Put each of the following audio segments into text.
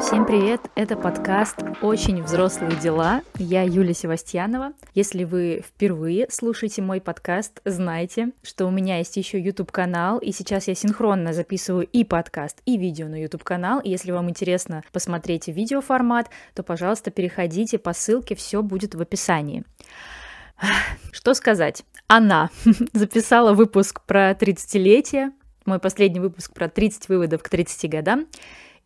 Всем привет! Это подкаст «Очень взрослые дела». Я Юлия Севастьянова. Если вы впервые слушаете мой подкаст, знайте, что у меня есть еще YouTube-канал, и сейчас я синхронно записываю и подкаст, и видео на YouTube-канал. Если вам интересно посмотреть видеоформат, то, пожалуйста, переходите по ссылке, все будет в описании. Что сказать? Она записала выпуск про 30-летие, мой последний выпуск про 30 выводов к 30 годам,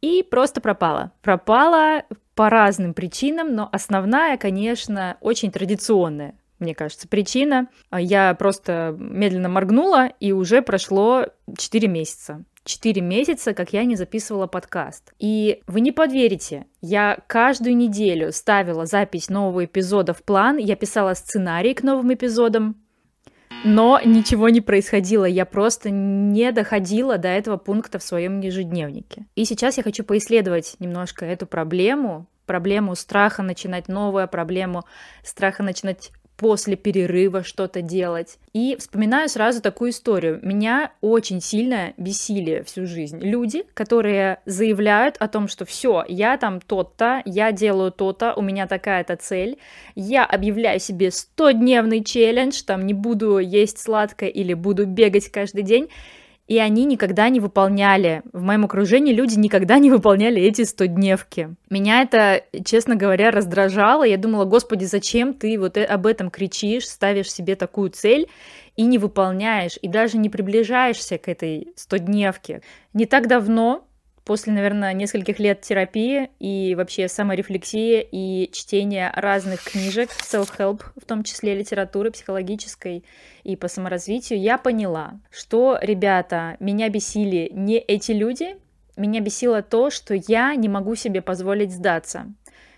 и просто пропала. Пропала по разным причинам, но основная, конечно, очень традиционная мне кажется, причина. Я просто медленно моргнула, и уже прошло 4 месяца. 4 месяца, как я не записывала подкаст. И вы не поверите, я каждую неделю ставила запись нового эпизода в план, я писала сценарий к новым эпизодам, но ничего не происходило, я просто не доходила до этого пункта в своем ежедневнике. И сейчас я хочу поисследовать немножко эту проблему, проблему страха начинать новое, проблему страха начинать после перерыва что-то делать. И вспоминаю сразу такую историю. Меня очень сильно бесили всю жизнь люди, которые заявляют о том, что все, я там тот-то, я делаю то-то, у меня такая-то цель, я объявляю себе 100-дневный челлендж, там не буду есть сладкое или буду бегать каждый день, и они никогда не выполняли. В моем окружении люди никогда не выполняли эти 100-дневки. Меня это, честно говоря, раздражало. Я думала, господи, зачем ты вот э, об этом кричишь, ставишь себе такую цель и не выполняешь, и даже не приближаешься к этой 100-дневке. Не так давно после, наверное, нескольких лет терапии и вообще саморефлексии и чтения разных книжек, self-help, в том числе литературы психологической и по саморазвитию, я поняла, что, ребята, меня бесили не эти люди, меня бесило то, что я не могу себе позволить сдаться.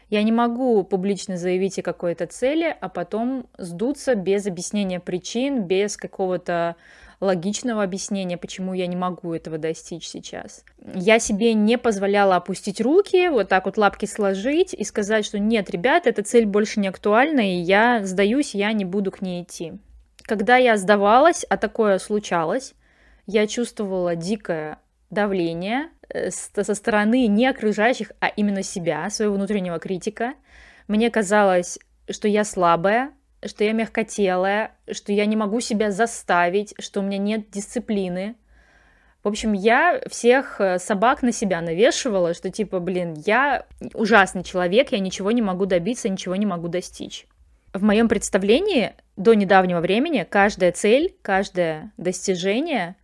Я не могу публично заявить о какой-то цели, а потом сдуться без объяснения причин, без какого-то логичного объяснения, почему я не могу этого достичь сейчас. Я себе не позволяла опустить руки, вот так вот лапки сложить и сказать, что нет, ребят, эта цель больше не актуальна, и я сдаюсь, я не буду к ней идти. Когда я сдавалась, а такое случалось, я чувствовала дикое давление э, со стороны не окружающих, а именно себя, своего внутреннего критика. Мне казалось, что я слабая, что я мягкотелая, что я не могу себя заставить, что у меня нет дисциплины. В общем, я всех э, собак на себя навешивала, что типа, блин, я ужасный человек, я ничего не могу добиться, ничего не могу достичь. В моем представлении до недавнего времени каждая цель, каждое достижение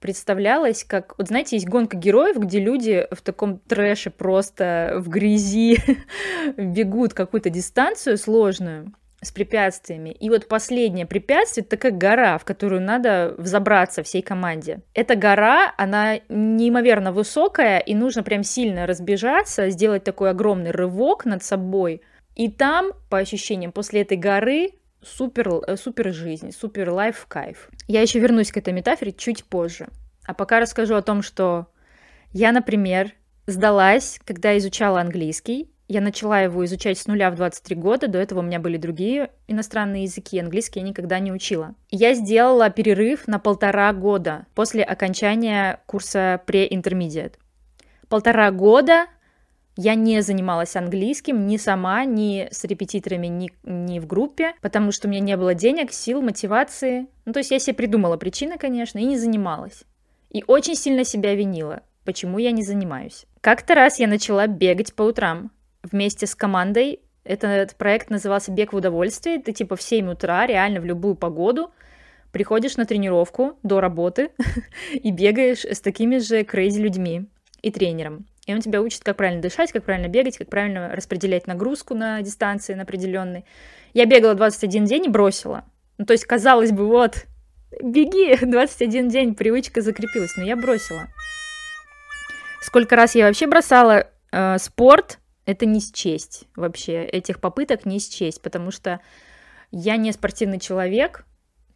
представлялось как, вот знаете, есть гонка героев, где люди в таком трэше просто в грязи бегут какую-то дистанцию сложную, с препятствиями. И вот последнее препятствие – это такая гора, в которую надо взобраться всей команде. Эта гора, она неимоверно высокая, и нужно прям сильно разбежаться, сделать такой огромный рывок над собой. И там, по ощущениям, после этой горы супер, э, супер жизнь, супер лайф кайф. Я еще вернусь к этой метафоре чуть позже. А пока расскажу о том, что я, например, сдалась, когда изучала английский, я начала его изучать с нуля в 23 года, до этого у меня были другие иностранные языки, английский я никогда не учила. Я сделала перерыв на полтора года после окончания курса pre-intermediate. Полтора года я не занималась английским ни сама, ни с репетиторами, ни, ни в группе, потому что у меня не было денег, сил, мотивации. Ну, то есть я себе придумала причины, конечно, и не занималась. И очень сильно себя винила, почему я не занимаюсь. Как-то раз я начала бегать по утрам вместе с командой. Этот проект назывался «Бег в удовольствие». Ты типа в 7 утра, реально в любую погоду, приходишь на тренировку до работы и бегаешь с такими же крейзи людьми и тренером. И он тебя учит, как правильно дышать, как правильно бегать, как правильно распределять нагрузку на дистанции на определенной. Я бегала 21 день и бросила. Ну, то есть, казалось бы, вот, беги, 21 день, привычка закрепилась, но я бросила. Сколько раз я вообще бросала э, спорт, это не счесть вообще, этих попыток не счесть, потому что я не спортивный человек,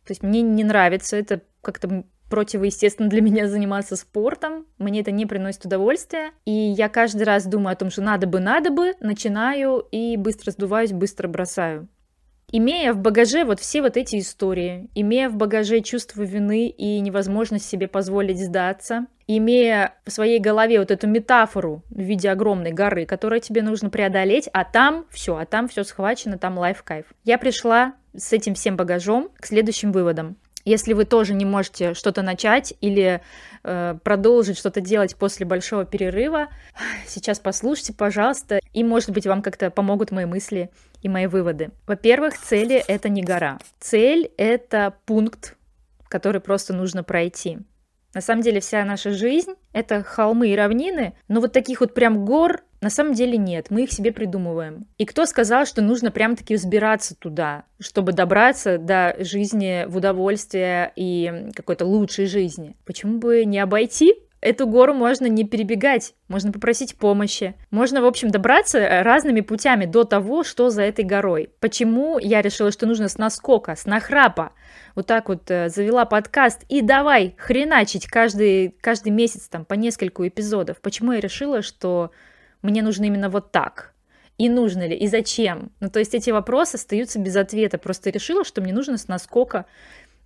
то есть мне не нравится, это как-то противоестественно для меня заниматься спортом, мне это не приносит удовольствия, и я каждый раз думаю о том, что надо бы, надо бы, начинаю и быстро сдуваюсь, быстро бросаю. Имея в багаже вот все вот эти истории, имея в багаже чувство вины и невозможность себе позволить сдаться, имея в своей голове вот эту метафору в виде огромной горы, которую тебе нужно преодолеть, а там все, а там все схвачено, там лайф-кайф. Я пришла с этим всем багажом к следующим выводам. Если вы тоже не можете что-то начать или э, продолжить что-то делать после большого перерыва, сейчас послушайте, пожалуйста, и, может быть, вам как-то помогут мои мысли и мои выводы. Во-первых, цели — это не гора. Цель — это пункт, который просто нужно пройти. На самом деле вся наша жизнь — это холмы и равнины, но вот таких вот прям гор на самом деле нет, мы их себе придумываем. И кто сказал, что нужно прям-таки взбираться туда, чтобы добраться до жизни в удовольствие и какой-то лучшей жизни? Почему бы не обойти Эту гору можно не перебегать, можно попросить помощи. Можно, в общем, добраться э, разными путями до того, что за этой горой. Почему я решила, что нужно с наскока, с нахрапа, вот так вот э, завела подкаст и давай хреначить каждый, каждый месяц там по нескольку эпизодов. Почему я решила, что мне нужно именно вот так? И нужно ли, и зачем? Ну, то есть эти вопросы остаются без ответа. Просто решила, что мне нужно с наскока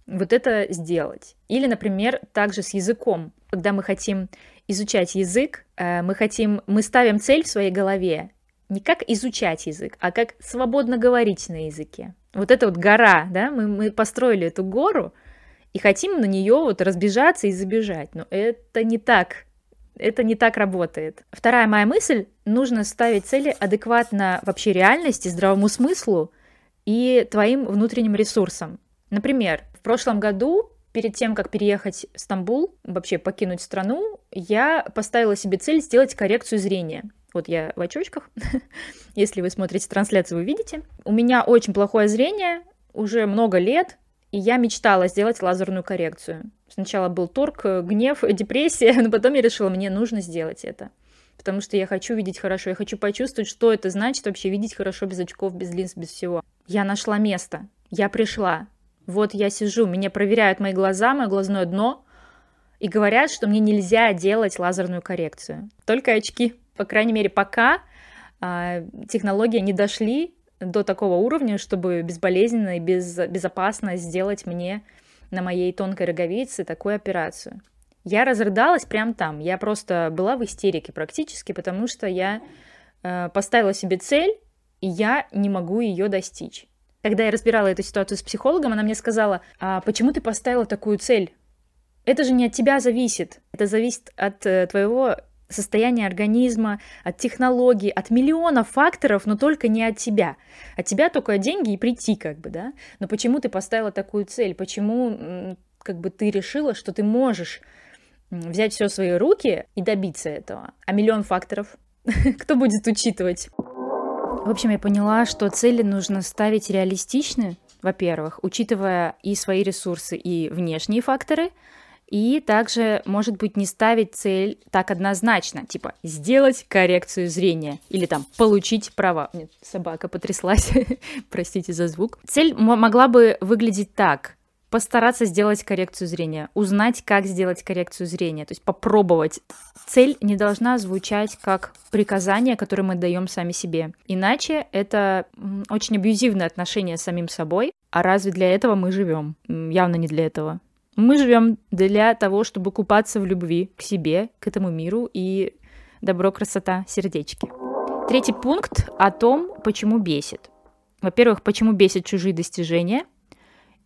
вот это сделать. Или, например, также с языком. Когда мы хотим изучать язык, э, мы хотим, мы ставим цель в своей голове не как изучать язык, а как свободно говорить на языке. Вот это вот гора, да, мы, мы построили эту гору и хотим на нее вот разбежаться и забежать. Но это не так. Это не так работает. Вторая моя мысль, нужно ставить цели адекватно вообще реальности, здравому смыслу и твоим внутренним ресурсам. Например, в прошлом году, перед тем, как переехать в Стамбул, вообще покинуть страну, я поставила себе цель сделать коррекцию зрения. Вот я в очочках. Если вы смотрите трансляцию, вы видите. У меня очень плохое зрение, уже много лет, и я мечтала сделать лазерную коррекцию. Сначала был торг, гнев, депрессия, но потом я решила, мне нужно сделать это. Потому что я хочу видеть хорошо, я хочу почувствовать, что это значит вообще видеть хорошо без очков, без линз, без всего. Я нашла место, я пришла, вот я сижу, меня проверяют мои глаза, мое глазное дно, и говорят, что мне нельзя делать лазерную коррекцию. Только очки. По крайней мере, пока э, технологии не дошли до такого уровня, чтобы безболезненно и без, безопасно сделать мне на моей тонкой роговице такую операцию. Я разрыдалась прямо там. Я просто была в истерике практически, потому что я э, поставила себе цель, и я не могу ее достичь. Когда я разбирала эту ситуацию с психологом, она мне сказала, а почему ты поставила такую цель? Это же не от тебя зависит. Это зависит от э, твоего состояния организма, от технологий, от миллионов факторов, но только не от тебя. От тебя только деньги и прийти, как бы, да? Но почему ты поставила такую цель? Почему как бы ты решила, что ты можешь взять все в свои руки и добиться этого? А миллион факторов кто будет учитывать? В общем, я поняла, что цели нужно ставить реалистичны, во-первых, учитывая и свои ресурсы, и внешние факторы, и также, может быть, не ставить цель так однозначно, типа сделать коррекцию зрения или там получить права. Нет, собака потряслась, простите за звук. Цель могла бы выглядеть так постараться сделать коррекцию зрения, узнать, как сделать коррекцию зрения, то есть попробовать. Цель не должна звучать как приказание, которое мы даем сами себе. Иначе это очень абьюзивное отношение с самим собой. А разве для этого мы живем? Явно не для этого. Мы живем для того, чтобы купаться в любви к себе, к этому миру и добро, красота, сердечки. Третий пункт о том, почему бесит. Во-первых, почему бесит чужие достижения –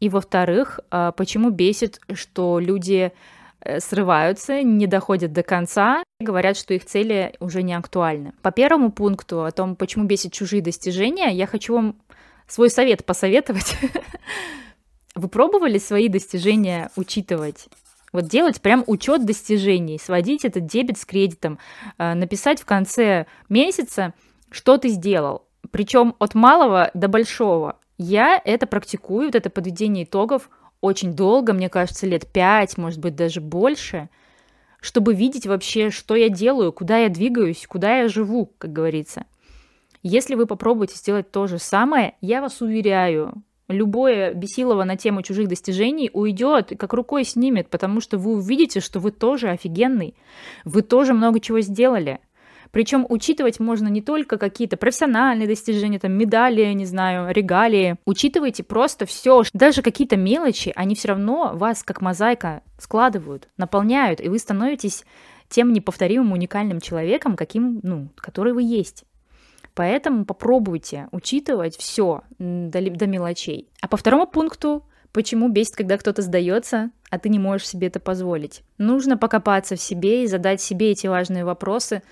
и во-вторых, а, почему бесит, что люди э, срываются, не доходят до конца, говорят, что их цели уже не актуальны. По первому пункту о том, почему бесит чужие достижения, я хочу вам свой совет посоветовать. Вы пробовали свои достижения учитывать? Вот делать прям учет достижений, сводить этот дебет с кредитом, а, написать в конце месяца, что ты сделал. Причем от малого до большого. Я это практикую, вот это подведение итогов очень долго, мне кажется, лет пять, может быть, даже больше, чтобы видеть вообще, что я делаю, куда я двигаюсь, куда я живу, как говорится. Если вы попробуете сделать то же самое, я вас уверяю, любое бесилово на тему чужих достижений уйдет, как рукой снимет, потому что вы увидите, что вы тоже офигенный, вы тоже много чего сделали – Причем учитывать можно не только какие-то профессиональные достижения, там, медали, не знаю, регалии. Учитывайте просто все, даже какие-то мелочи, они все равно вас, как мозаика, складывают, наполняют, и вы становитесь тем неповторимым уникальным человеком, каким, ну, который вы есть. Поэтому попробуйте учитывать все до, до мелочей. А по второму пункту Почему бесит, когда кто-то сдается, а ты не можешь себе это позволить? Нужно покопаться в себе и задать себе эти важные вопросы.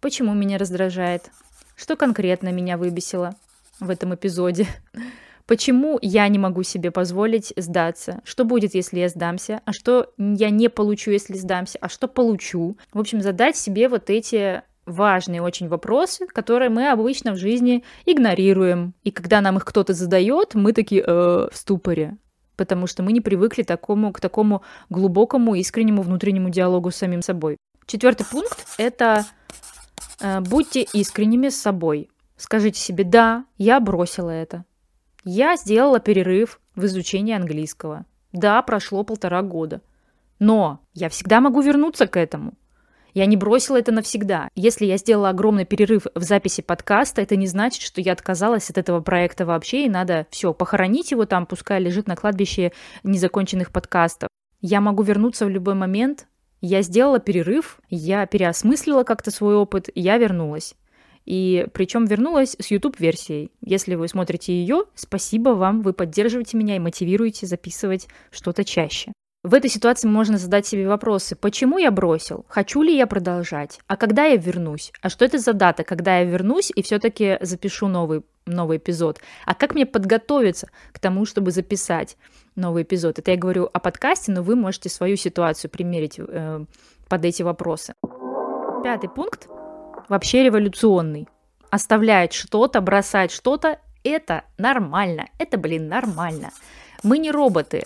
Почему меня раздражает? Что конкретно меня выбесило в этом эпизоде? Почему я не могу себе позволить сдаться? Что будет, если я сдамся? А что я не получу, если сдамся? А что получу? В общем, задать себе вот эти важные очень вопросы, которые мы обычно в жизни игнорируем. И когда нам их кто-то задает, мы такие э, в ступоре потому что мы не привыкли такому, к такому глубокому, искреннему внутреннему диалогу с самим собой. Четвертый пункт – это э, будьте искренними с собой. Скажите себе «да, я бросила это». Я сделала перерыв в изучении английского. Да, прошло полтора года. Но я всегда могу вернуться к этому. Я не бросила это навсегда. Если я сделала огромный перерыв в записи подкаста, это не значит, что я отказалась от этого проекта вообще, и надо все, похоронить его там, пускай лежит на кладбище незаконченных подкастов. Я могу вернуться в любой момент. Я сделала перерыв, я переосмыслила как-то свой опыт, я вернулась. И причем вернулась с YouTube-версией. Если вы смотрите ее, спасибо вам, вы поддерживаете меня и мотивируете записывать что-то чаще. В этой ситуации можно задать себе вопросы. Почему я бросил? Хочу ли я продолжать? А когда я вернусь? А что это за дата, когда я вернусь и все-таки запишу новый, новый эпизод? А как мне подготовиться к тому, чтобы записать новый эпизод? Это я говорю о подкасте, но вы можете свою ситуацию примерить э, под эти вопросы. Пятый пункт вообще революционный. Оставлять что-то, бросать что-то – это нормально. Это, блин, нормально. Мы не роботы.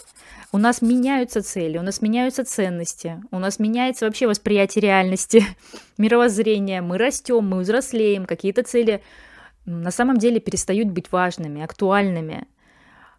У нас меняются цели, у нас меняются ценности, у нас меняется вообще восприятие реальности, мировоззрение, мы растем, мы взрослеем, какие-то цели на самом деле перестают быть важными, актуальными.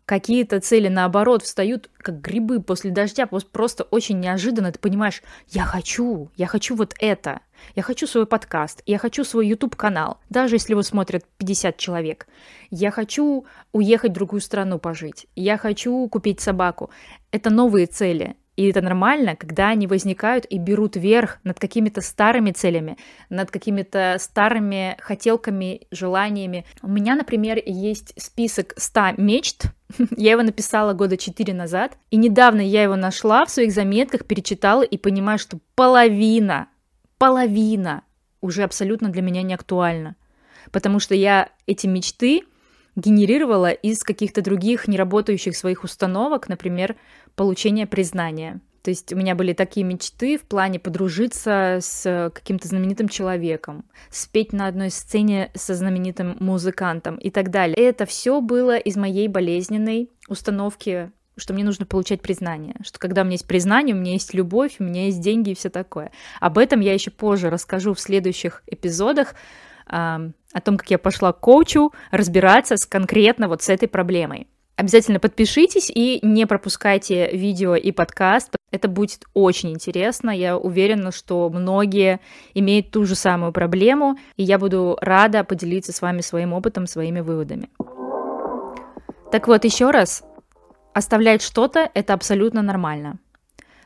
Какие-то цели, наоборот, встают как грибы после дождя, просто очень неожиданно ты понимаешь, я хочу, я хочу вот это, я хочу свой подкаст, я хочу свой YouTube-канал, даже если его смотрят 50 человек. Я хочу уехать в другую страну пожить, я хочу купить собаку. Это новые цели, и это нормально, когда они возникают и берут верх над какими-то старыми целями, над какими-то старыми хотелками, желаниями. У меня, например, есть список 100 мечт. Я его написала года 4 назад. И недавно я его нашла в своих заметках, перечитала и понимаю, что половина, половина уже абсолютно для меня не актуальна. Потому что я эти мечты генерировала из каких-то других неработающих своих установок, например, получения признания. То есть у меня были такие мечты в плане подружиться с каким-то знаменитым человеком, спеть на одной сцене со знаменитым музыкантом и так далее. Это все было из моей болезненной установки что мне нужно получать признание, что когда у меня есть признание, у меня есть любовь, у меня есть деньги и все такое. Об этом я еще позже расскажу в следующих эпизодах, о том, как я пошла к коучу разбираться с конкретно вот с этой проблемой. Обязательно подпишитесь и не пропускайте видео и подкаст. Это будет очень интересно. Я уверена, что многие имеют ту же самую проблему, и я буду рада поделиться с вами своим опытом, своими выводами. Так вот, еще раз, оставлять что-то – это абсолютно нормально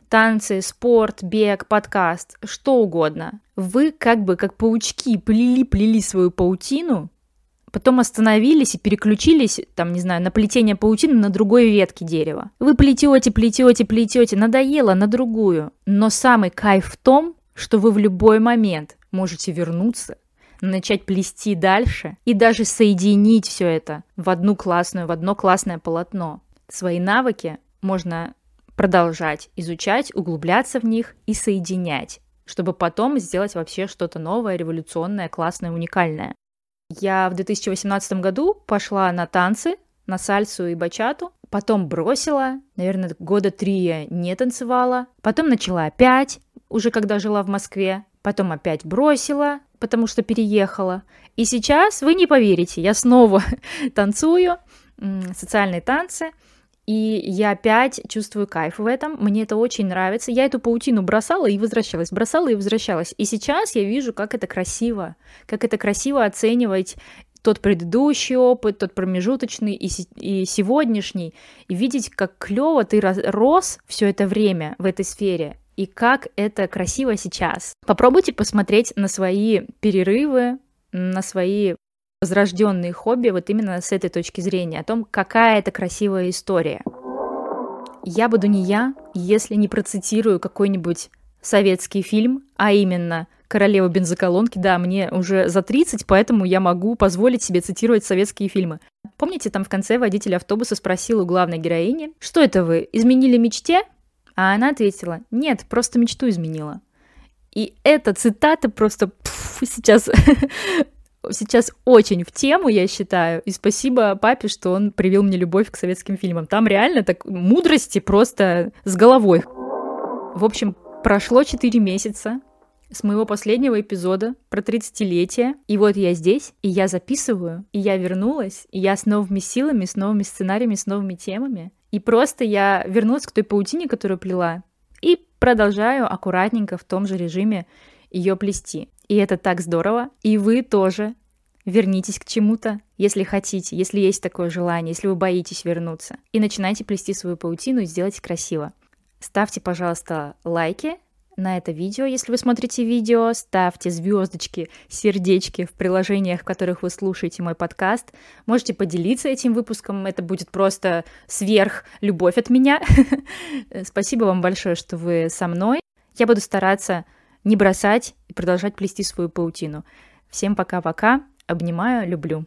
танцы, спорт, бег, подкаст, что угодно. Вы как бы как паучки плели-плели свою паутину, потом остановились и переключились, там, не знаю, на плетение паутины на другой ветке дерева. Вы плетете, плетете, плетете, надоело на другую. Но самый кайф в том, что вы в любой момент можете вернуться, начать плести дальше и даже соединить все это в одну классную, в одно классное полотно. Свои навыки можно продолжать изучать, углубляться в них и соединять, чтобы потом сделать вообще что-то новое, революционное, классное, уникальное. Я в 2018 году пошла на танцы, на сальсу и бачату, потом бросила, наверное, года три я не танцевала, потом начала опять, уже когда жила в Москве, потом опять бросила, потому что переехала. И сейчас, вы не поверите, я снова танцую социальные танцы – И я опять чувствую кайф в этом, мне это очень нравится. Я эту паутину бросала и возвращалась, бросала и возвращалась. И сейчас я вижу, как это красиво, как это красиво оценивать тот предыдущий опыт, тот промежуточный и, и сегодняшний, и видеть, как клево ты рос все это время в этой сфере, и как это красиво сейчас. Попробуйте посмотреть на свои перерывы, на свои возрожденные хобби вот именно с этой точки зрения, о том, какая это красивая история. Я буду не я, если не процитирую какой-нибудь советский фильм, а именно «Королева бензоколонки». Да, мне уже за 30, поэтому я могу позволить себе цитировать советские фильмы. Помните, там в конце водитель автобуса спросил у главной героини, «Что это вы, изменили мечте?» А она ответила, «Нет, просто мечту изменила». И эта цитата просто пфф, сейчас сейчас очень в тему, я считаю. И спасибо папе, что он привил мне любовь к советским фильмам. Там реально так мудрости просто с головой. В общем, прошло 4 месяца с моего последнего эпизода про 30-летие. И вот я здесь, и я записываю, и я вернулась, и я с новыми силами, с новыми сценариями, с новыми темами. И просто я вернулась к той паутине, которую плела, и продолжаю аккуратненько в том же режиме ее плести. И это так здорово. И вы тоже вернитесь к чему-то, если хотите, если есть такое желание, если вы боитесь вернуться. И начинайте плести свою паутину и сделайте красиво. Ставьте, пожалуйста, лайки на это видео, если вы смотрите видео, ставьте звездочки, сердечки в приложениях, в которых вы слушаете мой подкаст. Можете поделиться этим выпуском, это будет просто сверх любовь от меня. Спасибо вам большое, что вы со мной. Я буду стараться не бросать и продолжать плести свою паутину. Всем пока-пока, обнимаю, люблю.